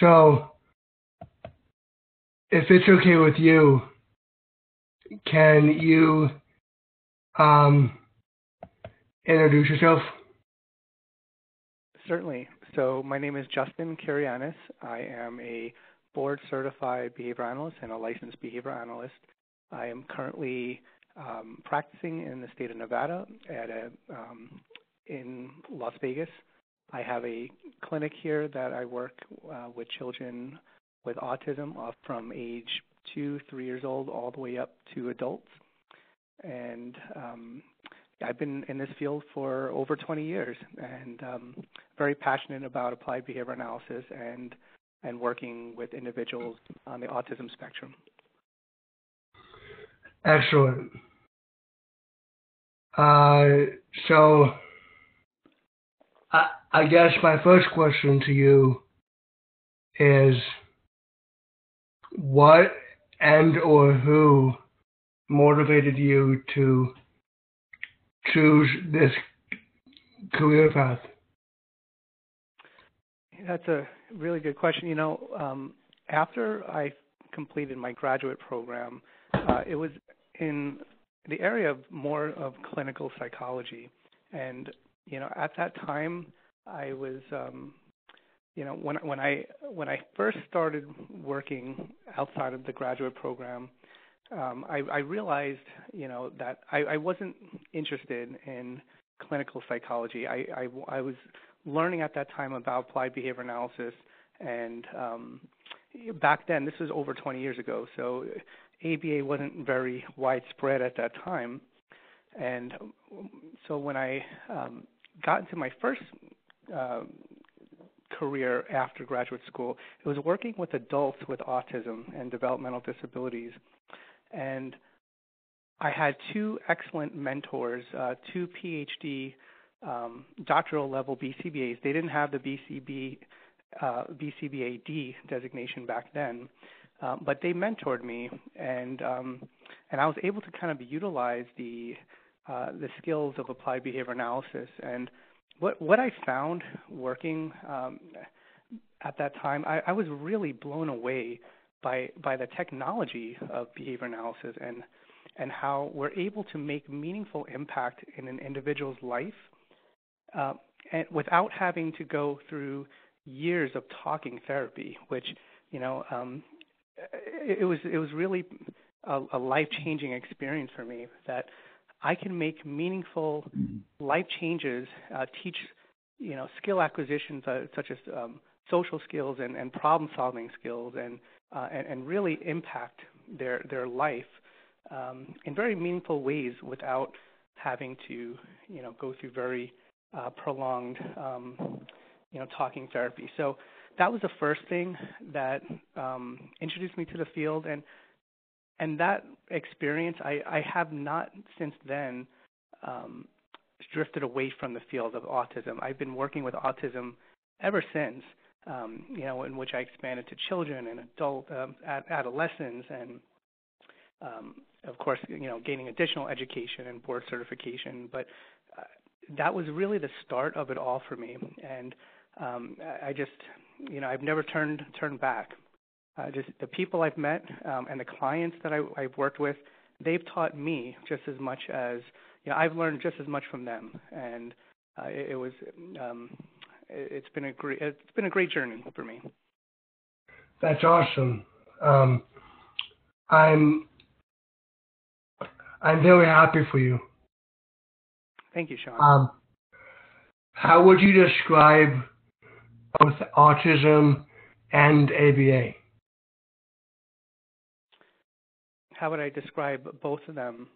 So, if it's okay with you, can you um, introduce yourself? Certainly. So my name is Justin Kirianis. I am a board certified behavior analyst and a licensed behavior analyst. I am currently um, practicing in the state of Nevada at a um, in Las Vegas. I have a clinic here that I work uh, with children with autism from age two, three years old, all the way up to adults. And um, I've been in this field for over 20 years, and um, very passionate about applied behavior analysis and and working with individuals on the autism spectrum. Excellent. Uh, so, I guess my first question to you is what and or who motivated you to choose this career path? That's a really good question. You know, um, after I completed my graduate program, uh, it was in the area of more of clinical psychology, and you know, at that time, I was, um, you know, when when I when I first started working outside of the graduate program, um, I, I realized, you know, that I, I wasn't interested in clinical psychology. I, I, I was learning at that time about applied behavior analysis, and um, back then, this was over 20 years ago, so ABA wasn't very widespread at that time. And so when I um, got into my first career after graduate school, it was working with adults with autism and developmental disabilities and I had two excellent mentors, uh, two PhD um, doctoral level BCBAs. They didn't have the BCB uh, BCBAD designation back then, uh, but they mentored me, and um, and I was able to kind of utilize the uh, the skills of applied behavior analysis. And what what I found working um, at that time, I, I was really blown away by by the technology of behavior analysis and and how we're able to make meaningful impact in an individual's life uh, and without having to go through years of talking therapy, which you know um, it, it was it was really a, a life changing experience for me that I can make meaningful life changes, uh, teach you know skill acquisitions uh, such as um, social skills and, and problem solving skills and uh, and, and, really impact their their life um, in very meaningful ways without having to you know go through very uh, prolonged um, you know talking therapy. So that was the first thing that um, introduced me to the field and and that experience I, I have not since then um, drifted away from the field of autism. I've been working with autism ever since um, you know, in which I expanded to children and adult um, ad- adolescents, and um, of course, you know, gaining additional education and board certification. But uh, that was really the start of it all for me, and um, I just, you know, I've never turned turned back. Uh, just the people I've met um, and the clients that I, I've worked with, they've taught me just as much as you know. I've learned just as much from them, and uh, it, it was um, it's been a great it's been a great journey for me. That's awesome. Um, I'm I'm very happy for you. Thank you, Sean. Um, how would you describe both autism and ABA? How would I describe both of them?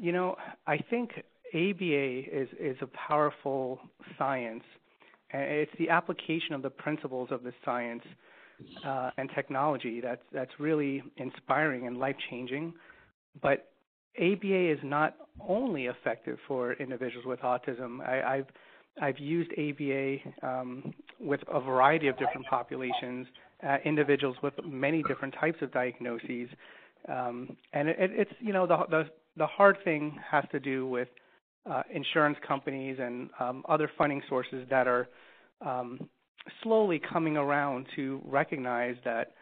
You know, I think ABA is is a powerful science and it's the application of the principles of the science uh, and technology that's that's really inspiring and life changing. But ABA is not only effective for individuals with autism. I, have I've used ABA um, with a variety of different populations, uh, individuals with many different types of diagnoses, um, and it, it's you know the, the the hard thing has to do with uh, insurance companies and um, other funding sources that are um, slowly coming around to recognize that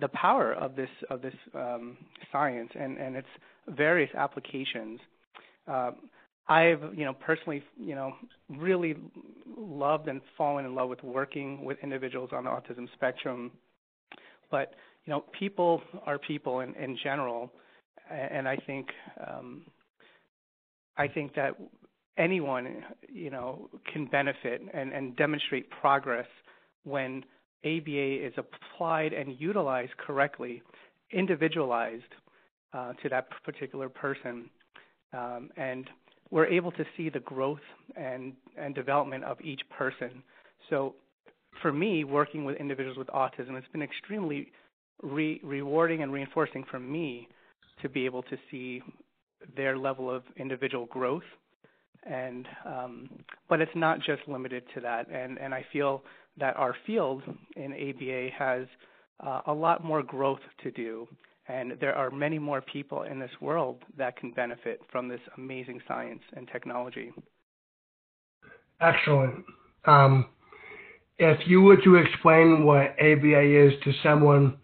the power of this of this um, science and, and its various applications. Uh, I've you know personally you know really loved and fallen in love with working with individuals on the autism spectrum, but you know people are people in, in general, and I think um, I think that anyone you know can benefit and, and demonstrate progress when ABA is applied and utilized correctly, individualized uh, to that particular person, um, and we're able to see the growth and, and development of each person. So, for me, working with individuals with autism, it's been extremely re- rewarding and reinforcing for me to be able to see their level of individual growth and um, but it's not just limited to that and and I feel that our field in ABA has uh, a lot more growth to do and there are many more people in this world that can benefit from this amazing science and technology. Excellent. Um, if you were to explain what ABA is to someone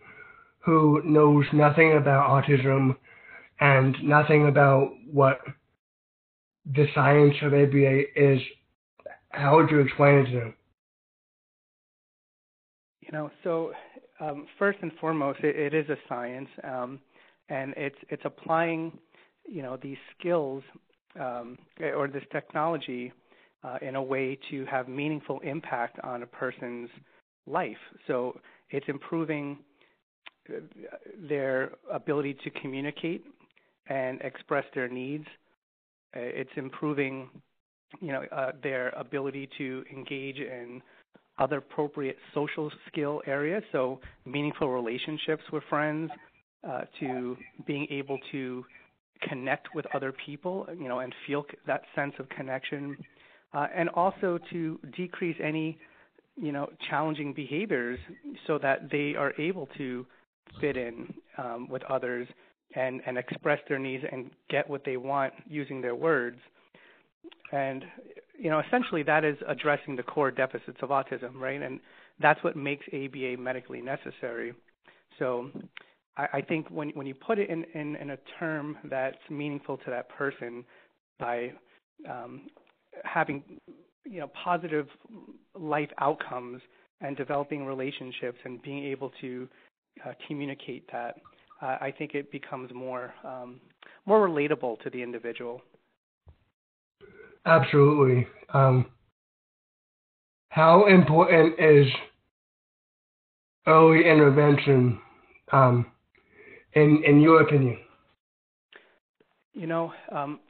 who knows nothing about autism and nothing about what the science of ABA is, how would you explain it to them? You know, so um, first and foremost, it, it is a science, um, and it's it's applying, you know, these skills um, or this technology uh, in a way to have meaningful impact on a person's life. So it's improving their ability to communicate and express their needs. Uh, it's improving, you know, uh, their ability to engage in other appropriate social skill areas, so meaningful relationships with friends, uh, to being able to connect with other people, you know, and feel that sense of connection, uh, and also to decrease any, you know, challenging behaviors so that they are able to fit in um, with others and and express their needs and get what they want using their words. And you know, essentially that is addressing the core deficits of autism, right? And that's what makes ABA medically necessary. So I, I think when when you put it in, in, in a term that's meaningful to that person by um, having you know positive life outcomes and developing relationships and being able to uh, communicate that, uh, I think it becomes more um, more relatable to the individual. Absolutely. Um, how important is early intervention, um, in in your opinion? You know, um,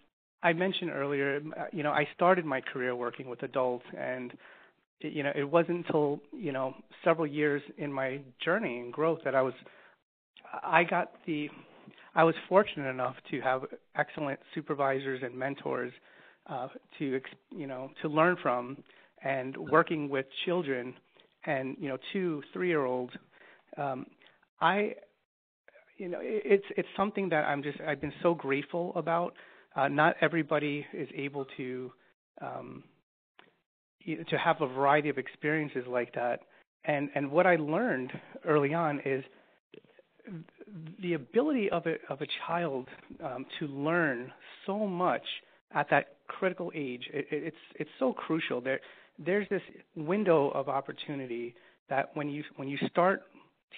I mentioned earlier. You know, I started my career working with adults, and you know, it wasn't until you know several years in my journey and growth that I was I got the I was fortunate enough to have excellent supervisors and mentors uh, to you know to learn from and working with children and you know two three year olds um, i you know it's it's something that i'm just i've been so grateful about. Uh, not everybody is able to um, to have a variety of experiences like that and and what i learned early on is the ability of a of a child um, to learn so much at that critical age. It, it's it's so crucial. There there's this window of opportunity that when you when you start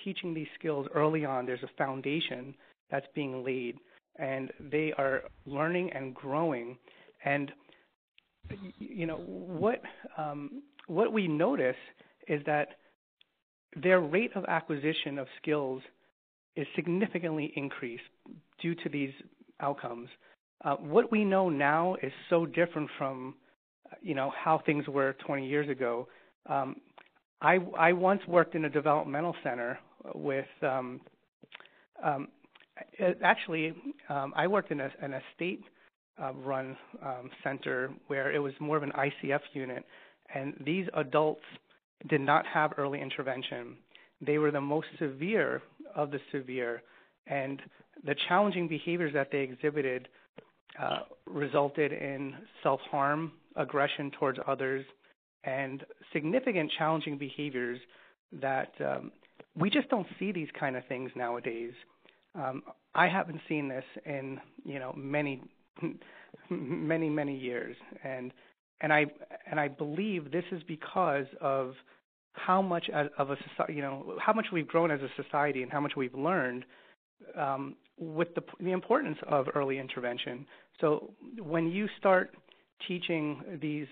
teaching these skills early on, there's a foundation that's being laid, and they are learning and growing. And you know what um, what we notice is that their rate of acquisition of skills is significantly increased due to these outcomes. Uh, what we know now is so different from, you know, how things were 20 years ago. Um, I, I once worked in a developmental center with, um, um, actually, um, I worked in a, in a state uh, run um, center where it was more of an ICF unit, and these adults did not have early intervention. They were the most severe of the severe, and the challenging behaviors that they exhibited uh, resulted in self harm, aggression towards others, and significant challenging behaviors that um, we just don't see these kind of things nowadays. Um, I haven't seen this in you know many many many years, and and I and I believe this is because of how much of a society, you know, how much we've grown as a society and how much we've learned um, with the, the importance of early intervention. So when you start teaching these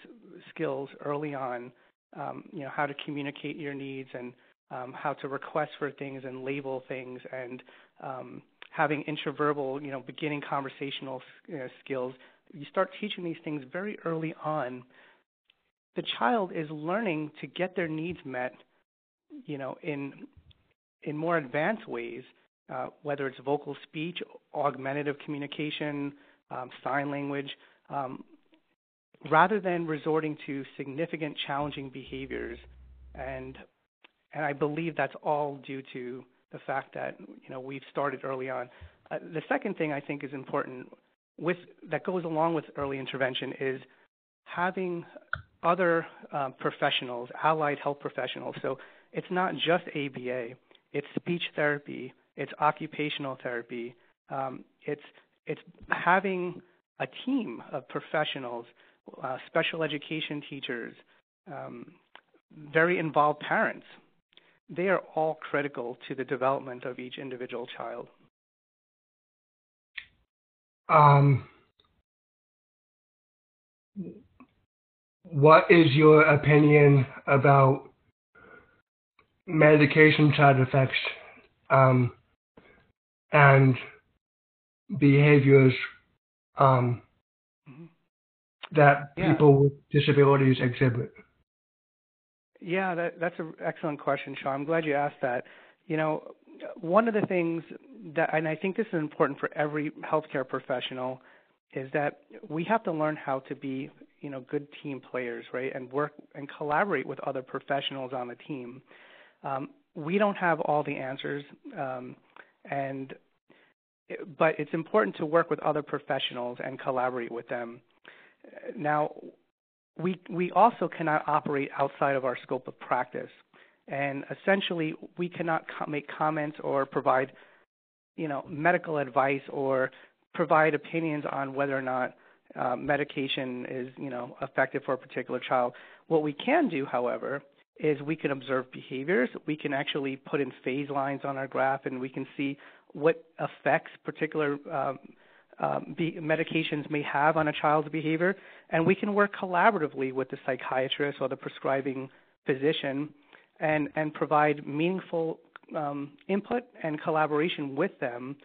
skills early on, um, you know, how to communicate your needs and um, how to request for things and label things and um, having intraverbal, you know, beginning conversational you know, skills, you start teaching these things very early on. The child is learning to get their needs met, you know, in in more advanced ways uh, whether it's vocal speech, augmentative communication, um, sign language, um, rather than resorting to significant challenging behaviors. And and I believe that's all due to the fact that you know we've started early on. Uh, the second thing I think is important with that goes along with early intervention is having other uh, professionals, allied health professionals. So it's not just ABA; it's speech therapy, it's occupational therapy, um, it's it's having a team of professionals, uh, special education teachers, um, very involved parents. They are all critical to the development of each individual child. Um, what is your opinion about medication side effects um, and behaviors um, mm-hmm. that yeah. people with disabilities exhibit? Yeah, that, that's an excellent question, Sean. I'm glad you asked that. You know, one of the things that, and I think this is important for every healthcare professional, is that we have to learn how to be, you know, good team players, right, and work and collaborate with other professionals on the team. Um, we don't have all the answers, um, and but it's important to work with other professionals and collaborate with them. Now, we we also cannot operate outside of our scope of practice, and essentially we cannot co- make comments or provide, you know, medical advice or provide opinions on whether or not uh, medication is you know effective for a particular child. What we can do, however, is we can observe behaviors. We can actually put in phase lines on our graph, and we can see what affects particular um, um, be, medications may have on a child's behavior. And we can work collaboratively with the psychiatrist or the prescribing physician and, and provide meaningful um, input and collaboration with them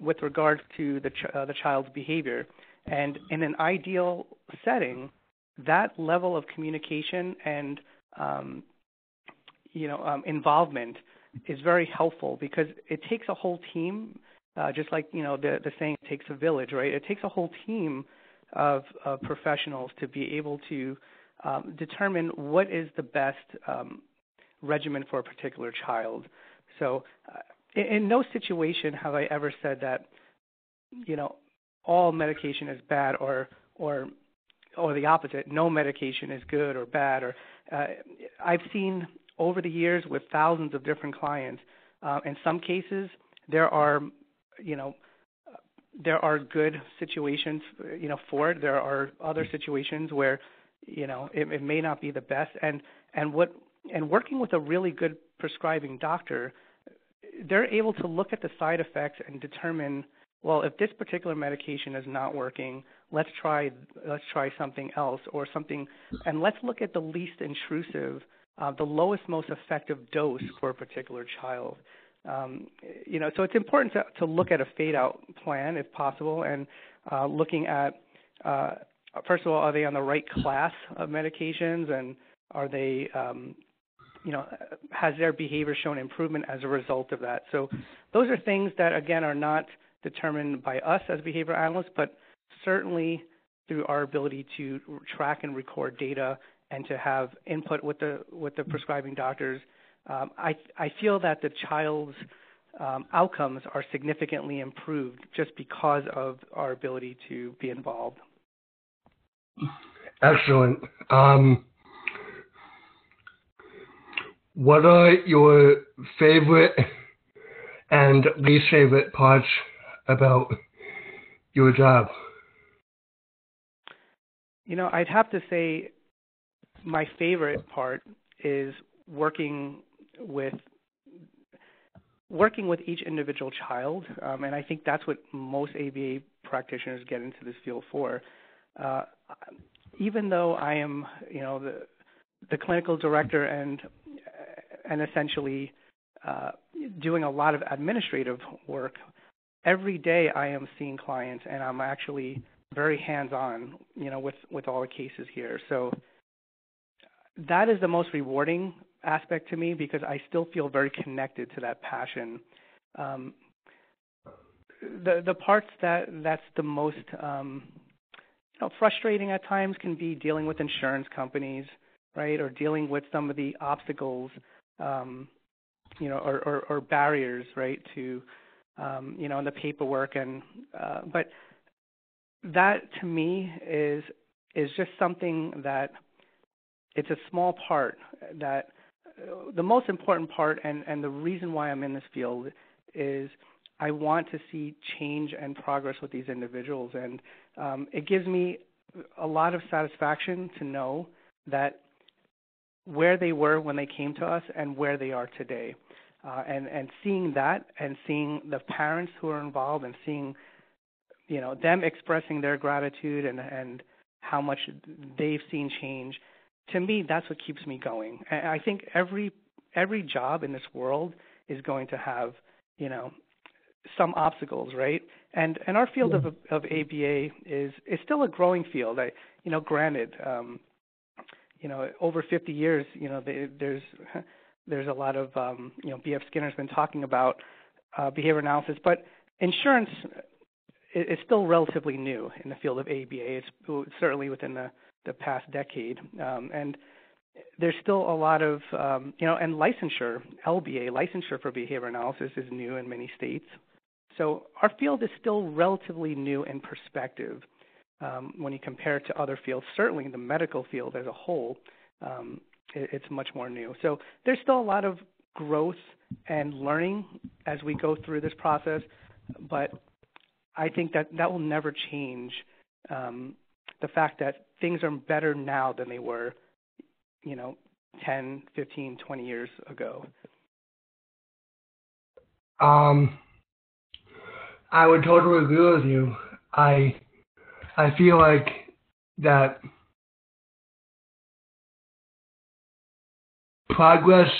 with regards to the, ch- uh, the child's behavior. And in an ideal setting, that level of communication and um, you know um, involvement is very helpful because it takes a whole team, uh, just like you know the the saying it takes a village, right? It takes a whole team of, of professionals to be able to um, determine what is the best um, regimen for a particular child. So, uh, in, in no situation have I ever said that you know all medication is bad or or or the opposite, no medication is good or bad. Or uh, I've seen over the years with thousands of different clients. Uh, in some cases, there are, you know, there are good situations, you know, for it. There are other situations where, you know, it, it may not be the best. And and what and working with a really good prescribing doctor, they're able to look at the side effects and determine well, if this particular medication is not working, let's try let's try something else or something, and let's look at the least intrusive, uh, the lowest, most effective dose for a particular child. Um, you know, so it's important to, to look at a fade out plan if possible, and uh, looking at uh, first of all, are they on the right class of medications, and are they um, you know, has their behavior shown improvement as a result of that? So those are things that again are not determined by us as behavior analysts, but certainly through our ability to track and record data and to have input with the with the prescribing doctors. Um, I I feel that the child's um, outcomes are significantly improved just because of our ability to be involved. Excellent. Um, what are your favorite and least favorite parts about your job? You know, I'd have to say my favorite part is working with working with each individual child, um, and I think that's what most ABA practitioners get into this field for. Uh, even though I am, you know, the the clinical director and and essentially uh, doing a lot of administrative work, every day I am seeing clients, and I'm actually very hands-on, you know, with with all the cases here. So that is the most rewarding aspect to me because I still feel very connected to that passion. Um, the the parts that that's the most um, you know frustrating at times can be dealing with insurance companies, right, or dealing with some of the obstacles, um, you know, or, or, or barriers, right, to um, you know, in the paperwork and uh, but that to me is is just something that it's a small part that the most important part and and the reason why I'm in this field is I want to see change and progress with these individuals and um, it gives me a lot of satisfaction to know that where they were when they came to us and where they are today. Uh, and and seeing that and seeing the parents who are involved and seeing you know them expressing their gratitude and and how much they've seen change to me that's what keeps me going and i think every every job in this world is going to have you know some obstacles right and and our field yeah. of of aba is is still a growing field i you know granted um you know over 50 years you know they, there's there's a lot of um you know bf skinner's been talking about uh behavior analysis but insurance is still relatively new in the field of ABA. It's certainly within the, the past decade, um, and there's still a lot of um, you know, and licensure, LBA, licensure for behavior analysis is new in many states. So our field is still relatively new in perspective um, when you compare it to other fields. Certainly, the medical field as a whole, um, it, it's much more new. So there's still a lot of growth and learning as we go through this process, but I think that that will never change um, the fact that things are better now than they were, you know, 10, 15, 20 years ago. Um, I would totally agree with you. I I feel like that progress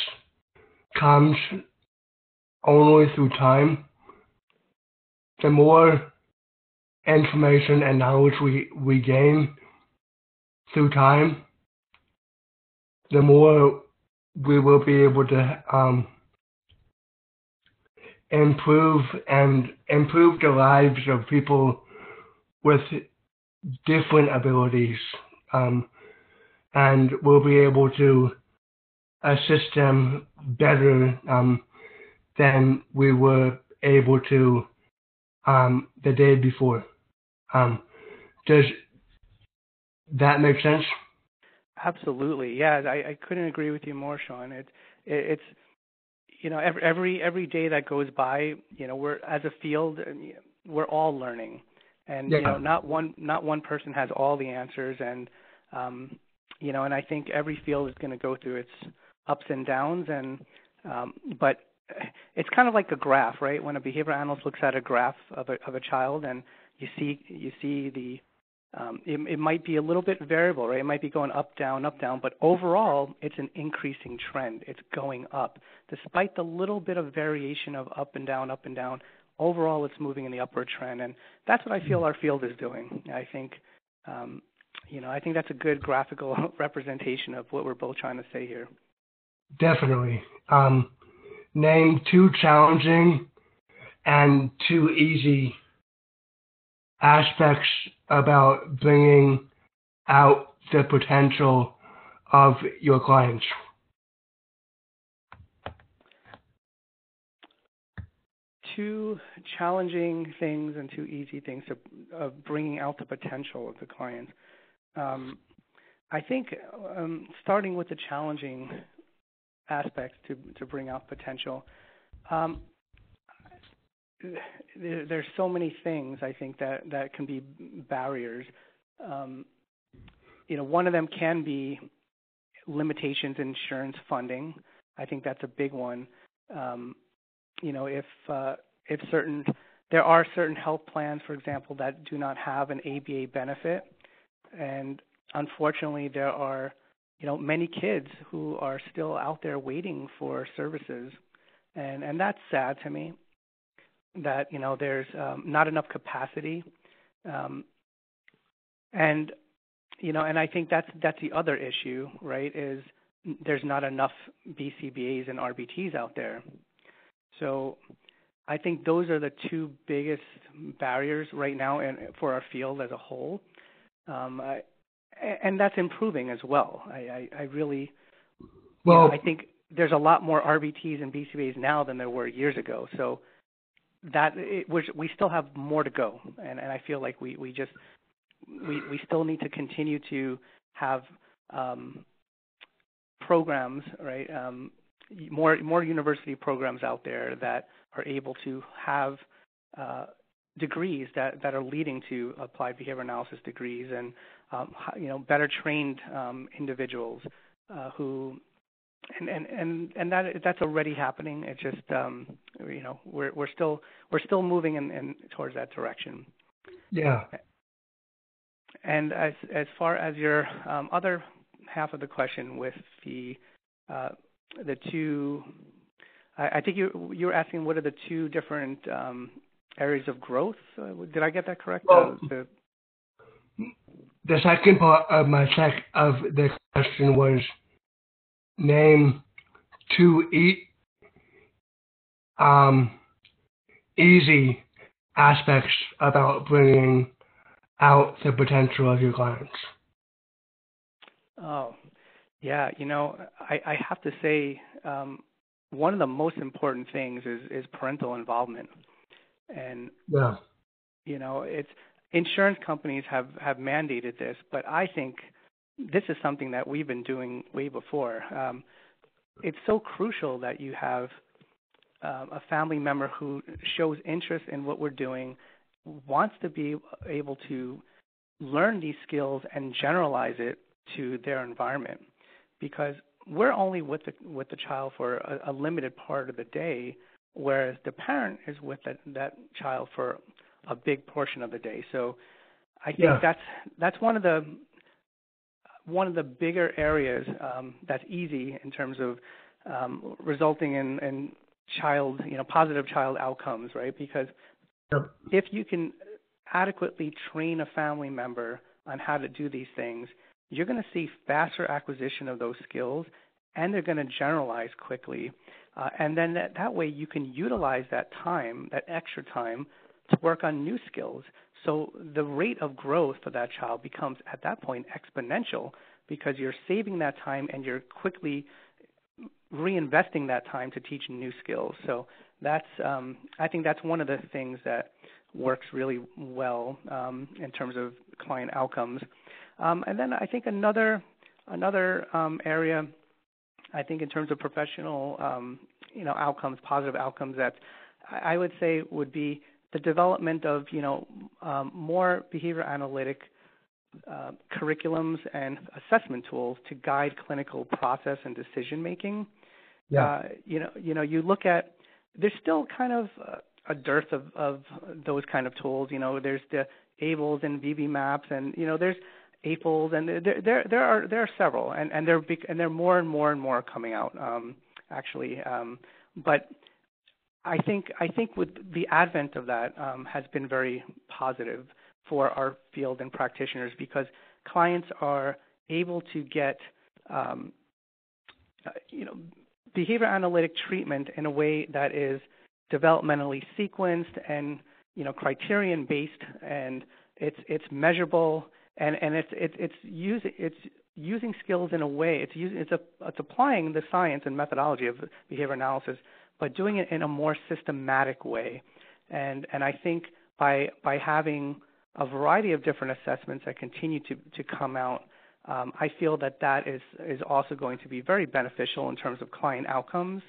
comes only through time the more information and knowledge we, we gain through time, the more we will be able to um, improve and improve the lives of people with different abilities, um, and we'll be able to assist them better um, than we were able to um, the day before. Um, does that make sense? Absolutely, yeah. I, I couldn't agree with you more, Sean. It, it, it's you know every every every day that goes by, you know, we're as a field, we're all learning, and yeah. you know, not one not one person has all the answers, and um, you know, and I think every field is going to go through its ups and downs, and um, but it's kind of like a graph, right? When a behavior analyst looks at a graph of a of a child, and you see you see the um, it, it might be a little bit variable, right? It might be going up, down, up, down, but overall, it's an increasing trend. It's going up, despite the little bit of variation of up and down, up and down. Overall, it's moving in the upward trend, and that's what I feel our field is doing. I think, um, you know, I think that's a good graphical representation of what we're both trying to say here. Definitely. Um, name two challenging and two easy aspects about bringing out the potential of your clients? Two challenging things and two easy things of bringing out the potential of the client. Um, I think um, starting with the challenging aspects to to bring out potential. Um, there, there's so many things I think that that can be barriers. Um, you know, one of them can be limitations in insurance funding. I think that's a big one. Um, you know, if uh, if certain there are certain health plans, for example, that do not have an ABA benefit, and unfortunately, there are you know many kids who are still out there waiting for services, and and that's sad to me. That you know there's um, not enough capacity, um, and you know, and I think that's that's the other issue, right? Is there's not enough BCBAs and RBTs out there. So I think those are the two biggest barriers right now and for our field as a whole. Um, I, and that's improving as well. I, I, I really, well, you know, I think there's a lot more RBTs and BCBAs now than there were years ago. So that it, we still have more to go, and, and I feel like we, we just we, we still need to continue to have um, programs, right? Um, more more university programs out there that are able to have uh, degrees that, that are leading to applied behavior analysis degrees and um, you know better trained um, individuals uh, who and, and and and that that's already happening. It's just um, you know we're we're still we're still moving in, in towards that direction. Yeah. And as as far as your um, other half of the question with the uh, the two, I, I think you you were asking what are the two different um, areas of growth. Uh, did I get that correct? Well, uh, the, the second part of my sec of the question was name two e- um, easy aspects about bringing out the potential of your clients? Oh, yeah. You know, I, I have to say, um, one of the most important things is, is parental involvement. And, yeah. you know, it's insurance companies have, have mandated this, but I think this is something that we've been doing way before. Um, it's so crucial that you have um, a family member who shows interest in what we're doing wants to be able to learn these skills and generalize it to their environment because we're only with the with the child for a, a limited part of the day whereas the parent is with that, that child for a big portion of the day so i think yeah. that's that's one of the one of the bigger areas um, that's easy in terms of um, resulting in, in child you know positive child outcomes right because. If you can adequately train a family member on how to do these things, you're going to see faster acquisition of those skills and they're going to generalize quickly. Uh, and then that, that way you can utilize that time, that extra time, to work on new skills. So the rate of growth for that child becomes at that point exponential because you're saving that time and you're quickly reinvesting that time to teach new skills. So that's um, I think that's one of the things that works really well um, in terms of client outcomes. Um, and then I think another another um, area, I think in terms of professional um, you know outcomes, positive outcomes that I would say would be the development of you know um, more behavior analytic uh, curriculums and assessment tools to guide clinical process and decision making. Yeah. Uh, you know, you know, you look at there's still kind of a dearth of, of those kind of tools. You know, there's the ABLLS and VB-MAPPs, and you know, there's APLS, and there there there are there are several, and and they're and they're more and more and more coming out um, actually. Um, but I think I think with the advent of that um, has been very positive for our field and practitioners because clients are able to get um, uh, you know behavior analytic treatment in a way that is developmentally sequenced and you know criterion based and it's it's measurable and and it's it's it's using it's using skills in a way it's using it's a it's applying the science and methodology of behavior analysis but doing it in a more systematic way and and I think by by having a variety of different assessments that continue to to come out um, I feel that that is is also going to be very beneficial in terms of client outcomes.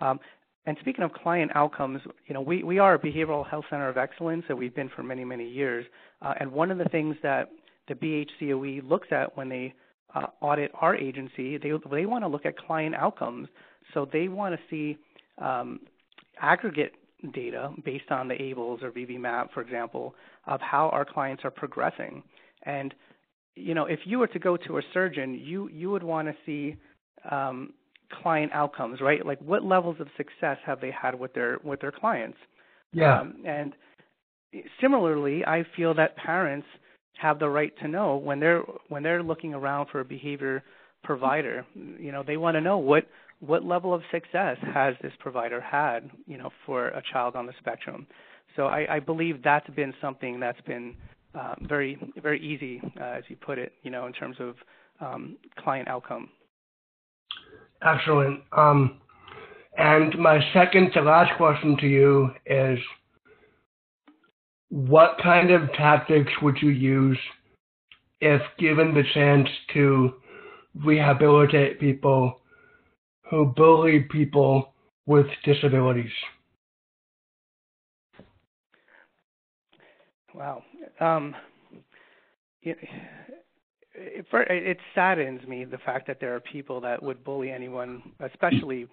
Um, and speaking of client outcomes, you know, we, we are a behavioral health center of excellence that we've been for many, many years. Uh, and one of the things that the BHCOE looks at when they uh, audit our agency, they, they want to look at client outcomes. So they want to see um, aggregate data based on the ABLLS or VB-MAPP, for example, of how our clients are progressing. And you know, if you were to go to a surgeon, you you would want to see um, client outcomes, right? Like what levels of success have they had with their with their clients? Yeah. Um, and similarly, I feel that parents have the right to know when they're when they're looking around for a behavior provider. You know, they want to know what what level of success has this provider had, you know, for a child on the spectrum. So I, I believe that's been something that's been uh, very very easy, uh, as you put it, you know, in terms of um, client outcome. Excellent. Um, and my second to last question to you is, what kind of tactics would you use if given the chance to rehabilitate people who bully people with disabilities? Wow. Um, it, it, it saddens me the fact that there are people that would bully anyone, especially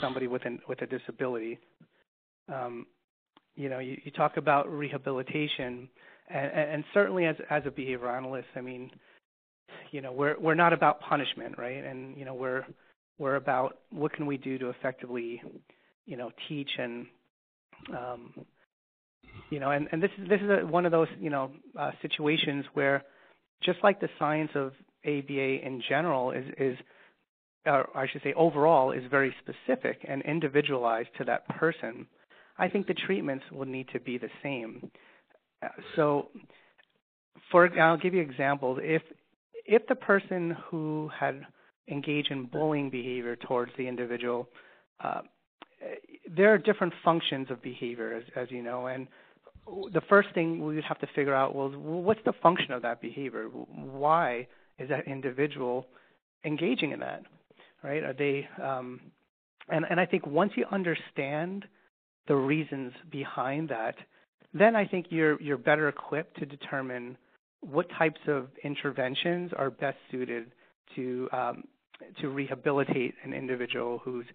somebody with an, with a disability. Um, you know, you, you talk about rehabilitation, and, and certainly as as a behavior analyst, I mean, you know, we're we're not about punishment, right? And you know, we're we're about what can we do to effectively, you know, teach and um, you know, and, and this is this is a, one of those you know uh, situations where, just like the science of ABA in general is is, or I should say overall is very specific and individualized to that person. I think the treatments will need to be the same. So, for I'll give you examples. If if the person who had engaged in bullying behavior towards the individual, uh, there are different functions of behavior, as, as you know, and the first thing we would have to figure out was well, what's the function of that behavior? Why is that individual engaging in that? Right? Are they? Um, and and I think once you understand the reasons behind that, then I think you're you're better equipped to determine what types of interventions are best suited to um, to rehabilitate an individual who's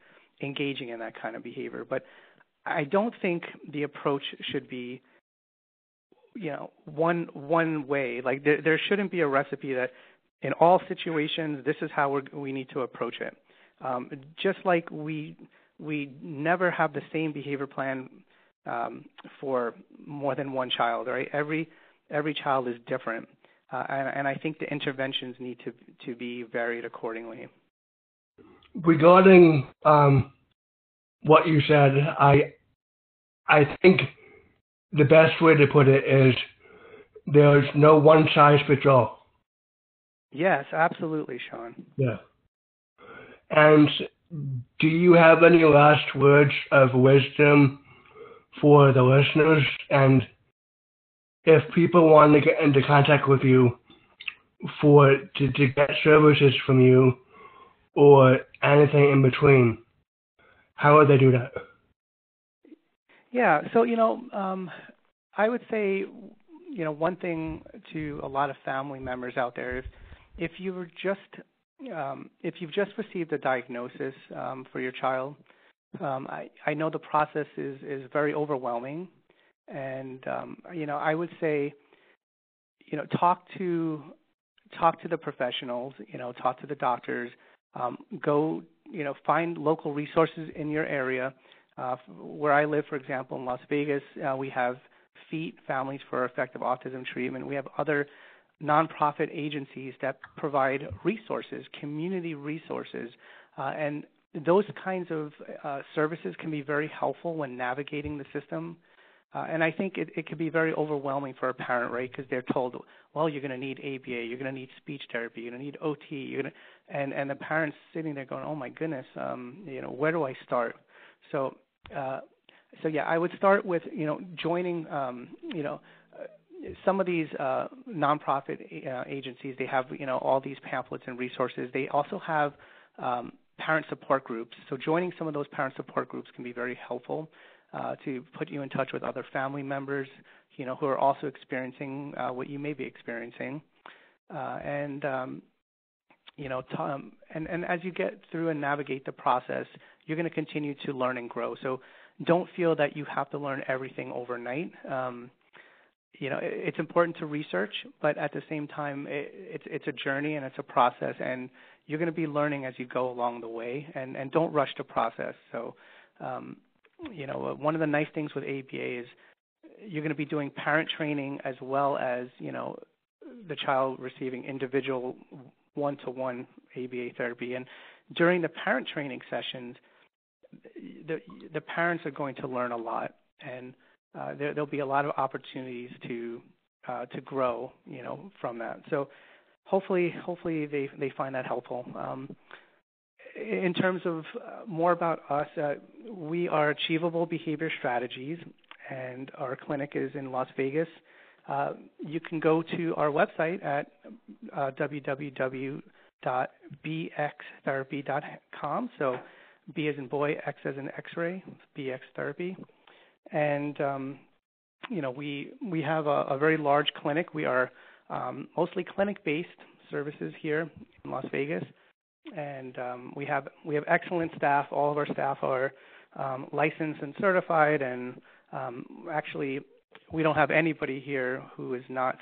engaging in that kind of behavior. But I don't think the approach should be you know one one way. Like there there shouldn't be a recipe that in all situations this is how we we need to approach it. Um, just like we we never have the same behavior plan um, for more than one child right? Every every child is different uh, and, and I think the interventions need to to be varied accordingly regarding um, what you said I I think the best way to put it is there's no one size fits all. Yes, absolutely, Sean. Yeah. And do you have any last words of wisdom for the listeners? And if people want to get into contact with you for to, to get services from you or anything in between, how would they do that? Yeah. So, you know, um, I would say, you know, one thing to a lot of family members out there is if you were just um, if you've just received a diagnosis um, for your child, um, I, I know the process is is very overwhelming, and um, you know I would say, you know, talk to talk to the professionals, you know, talk to the doctors, um, go, you know, find local resources in your area. Uh, where I live, for example, in Las Vegas, uh, we have FEAT, Families for Effective Autism Treatment. We have other nonprofit agencies that provide resources, community resources, uh, and those kinds of uh, services can be very helpful when navigating the system. Uh, and I think it, it can be very overwhelming for a parent, right? Because they're told, well, you're going to need ABA, you're going to need speech therapy, you're going to need OT, you're going to, and and the parents sitting there going, oh my goodness, um, you know, where do I start? So, uh, so yeah, I would start with you know joining um, you know uh, some of these uh, nonprofit uh, agencies they have you know all these pamphlets and resources. They also have um, parent support groups. So joining some of those parent support groups can be very helpful uh, to put you in touch with other family members, you know, who are also experiencing uh, what you may be experiencing, uh, and um, you know, t- um, and and as you get through and navigate the process, you're going to continue to learn and grow. So don't feel that you have to learn everything overnight. Um, you know, it's important to research, but at the same time, it, it's it's a journey and it's a process, and you're going to be learning as you go along the way, and and don't rush the process. So, um, you know, one of the nice things with ABA is you're going to be doing parent training as well as you know the child receiving individual one-to-one ABA therapy, and during the parent training sessions, the the parents are going to learn a lot and uh, there, will be a lot of opportunities to uh, to grow, you know, from that. So hopefully, hopefully they they find that helpful. Um, in terms of uh, more about us, uh, we are Achievable Behavior Strategies, and our clinic is in Las Vegas. Uh, you can go to our website at uh, www.bxtherapy.com. So B as in boy, X as in X-ray, BX Therapy and um, you know we we have a, a, very large clinic. We are um, mostly clinic-based services here in Las Vegas, and um, we have we have excellent staff. All of our staff are um, licensed and certified, and um, actually we don't have anybody here who is not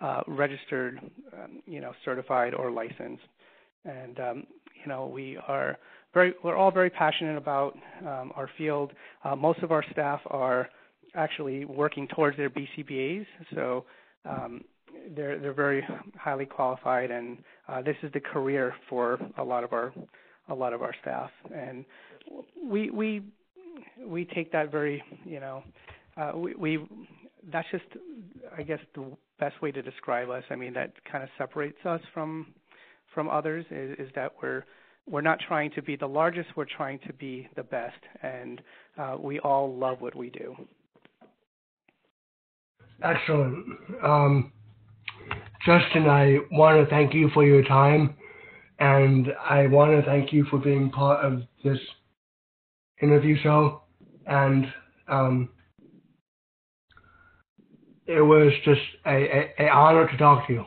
uh, registered, um, you know, certified or licensed. And you know we are very, we're all very passionate about um, our field. Uh, most of our staff are actually working towards their BCBAs, so um, they're they're very highly qualified, and uh, this is the career for a lot of our a lot of our staff, and we we we take that very you know uh, we, we that's just I guess the best way to describe us. I mean that kind of separates us from from others is, is that we're we're not trying to be the largest, we're trying to be the best. And uh, we all love what we do. Excellent. Um, Justin, I want to thank you for your time, and I want to thank you for being part of this interview show. And um, it was just a, a, a honor to talk to you.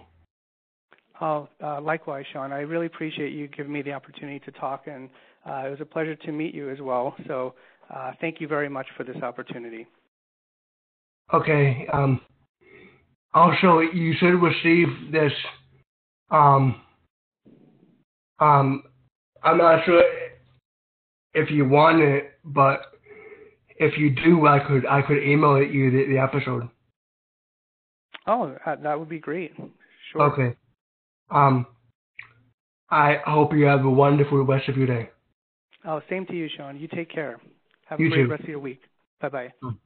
Oh, uh, likewise, Sean. I really appreciate you giving me the opportunity to talk, and uh, it was a pleasure to meet you as well. So, uh, thank you very much for this opportunity. Okay. Um, also, you should receive this. Um, um, I'm not sure if you want it, but if you do, I could I could email it you the, the episode. Oh, that would be great. Sure. Okay. Um, I hope you have a wonderful rest of your day. Oh, same to you, Sean. You take care. Have you a great too. rest of your week. Bye bye. Mm.